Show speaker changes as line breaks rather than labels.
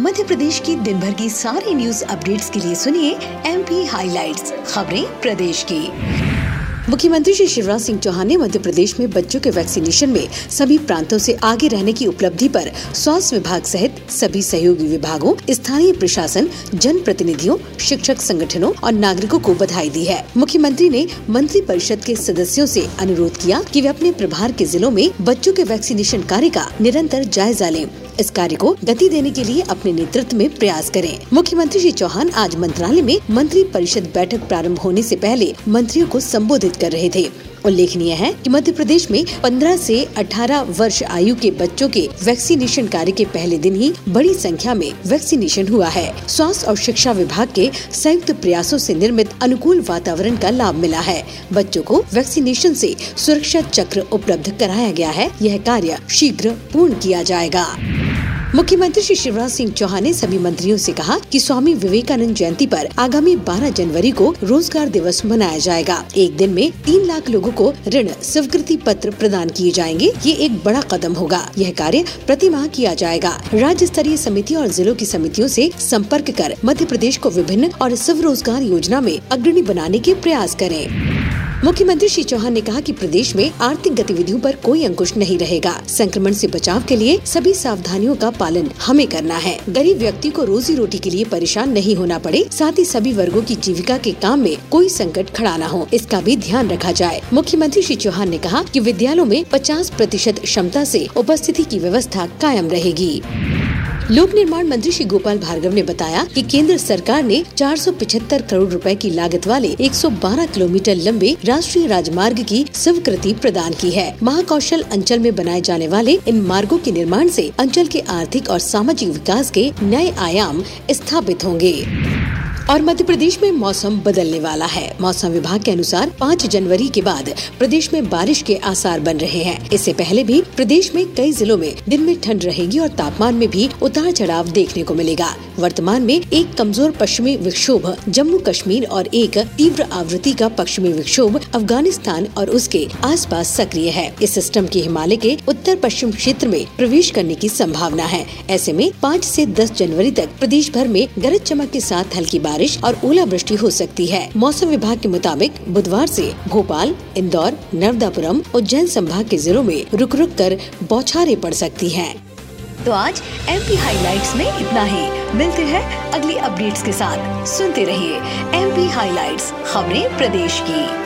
मध्य प्रदेश की दिन भर की सारी न्यूज़ अपडेट्स के लिए सुनिए एम पी हाईलाइट्स खबरें प्रदेश की। मुख्यमंत्री श्री शिवराज सिंह चौहान ने मध्य प्रदेश में बच्चों के वैक्सीनेशन में सभी प्रांतों से आगे रहने की उपलब्धि पर स्वास्थ्य विभाग सहित सभी सहयोगी विभागों, स्थानीय प्रशासन जन प्रतिनिधियों शिक्षक संगठनों और नागरिकों को बधाई दी है। मुख्यमंत्री ने मंत्री परिषद के सदस्यों से अनुरोध किया कि वे अपने प्रभार के जिलों में बच्चों के वैक्सीनेशन कार्य का निरंतर जायजा लें। इस कार्य को गति देने के लिए अपने नेतृत्व में प्रयास करें। मुख्यमंत्री श्री चौहान आज मंत्रालय में मंत्री परिषद बैठक प्रारंभ होने से पहले मंत्रियों को संबोधित कर रहे थे। उल्लेखनीय है कि मध्य प्रदेश में 15 से 18 वर्ष आयु के बच्चों के वैक्सीनेशन कार्य के पहले दिन ही बड़ी संख्या में वैक्सीनेशन हुआ है। स्वास्थ्य और शिक्षा विभाग के संयुक्त प्रयासों से निर्मित अनुकूल वातावरण का लाभ मिला है। बच्चों को वैक्सीनेशन से सुरक्षा चक्र उपलब्ध कराया गया है। यह कार्य शीघ्र पूर्ण किया जाएगा। मुख्यमंत्री श्री शिवराज सिंह चौहान ने सभी मंत्रियों से कहा कि स्वामी विवेकानंद जयंती पर आगामी 12 जनवरी को रोज़गार दिवस मनाया जाएगा। एक दिन में तीन लाख लोगों को ऋण, स्वीकृति पत्र प्रदान किए जाएँगे। ये एक बड़ा कदम होगा। यह कार्य प्रति माह किया जाएगा। राज्य स्तरीय समिति और जिलों की समितियों से संपर्क कर मध्य प्रदेश को विभिन्न और स्वरोजगार योजना में अग्रणी बनाने के प्रयास करें। मुख्यमंत्री श्री चौहान ने कहा कि प्रदेश में आर्थिक गतिविधियों पर कोई अंकुश नहीं रहेगा। संक्रमण से बचाव के लिए सभी सावधानियों का पालन हमें करना है। गरीब व्यक्ति को रोजी रोटी के लिए परेशान नहीं होना पड़े, साथ ही सभी वर्गों की जीविका के काम में कोई संकट खड़ा न हो, इसका भी ध्यान रखा जाए। मुख्यमंत्री श्री चौहान ने कहा की विद्यालयों में 50 प्रतिशत क्षमता ऐसी उपस्थिति की व्यवस्था कायम रहेगी। लोक निर्माण मंत्री श्री गोपाल भार्गव ने बताया कि केंद्र सरकार ने 475 करोड़ रुपए की लागत वाले 112 किलोमीटर लंबे राष्ट्रीय राजमार्ग की स्वीकृति प्रदान की है। महाकौशल अंचल में बनाए जाने वाले इन मार्गो के निर्माण ऐसी अंचल के आर्थिक और सामाजिक विकास के नए आयाम स्थापित होंगे। और मध्य प्रदेश में मौसम बदलने वाला है। मौसम विभाग के अनुसार 5 जनवरी के बाद प्रदेश में बारिश के आसार बन रहे हैं। इससे पहले भी प्रदेश में कई जिलों में दिन में ठंड रहेगी और तापमान में भी उतार चढ़ाव देखने को मिलेगा। वर्तमान में एक कमज़ोर पश्चिमी विक्षोभ, जम्मू कश्मीर और एक तीव्र आवृत्ति का पश्चिमी विक्षोभ अफ़गानिस्तान और उसके आसपास सक्रिय है। इस सिस्टम के हिमालय के उत्तर पश्चिम क्षेत्र में प्रवेश करने की संभावना है। ऐसे में पाँच ऐसी दस जनवरी तक प्रदेश भर में गरज चमक के साथ हल्की बारिश और ओलावृष्टि हो सकती है। मौसम विभाग के मुताबिक बुधवार से भोपाल, इंदौर, नर्मदापुरम उज्जैन संभाग के जिलों में रुक रुक कर बौछारें पड़ सकती हैं। तो आज एम पी हाईलाइट में इतना ही। मिलते हैं अगली अपडेट्स के साथ। सुनते रहिए एम पी हाईलाइट खबरें प्रदेश की।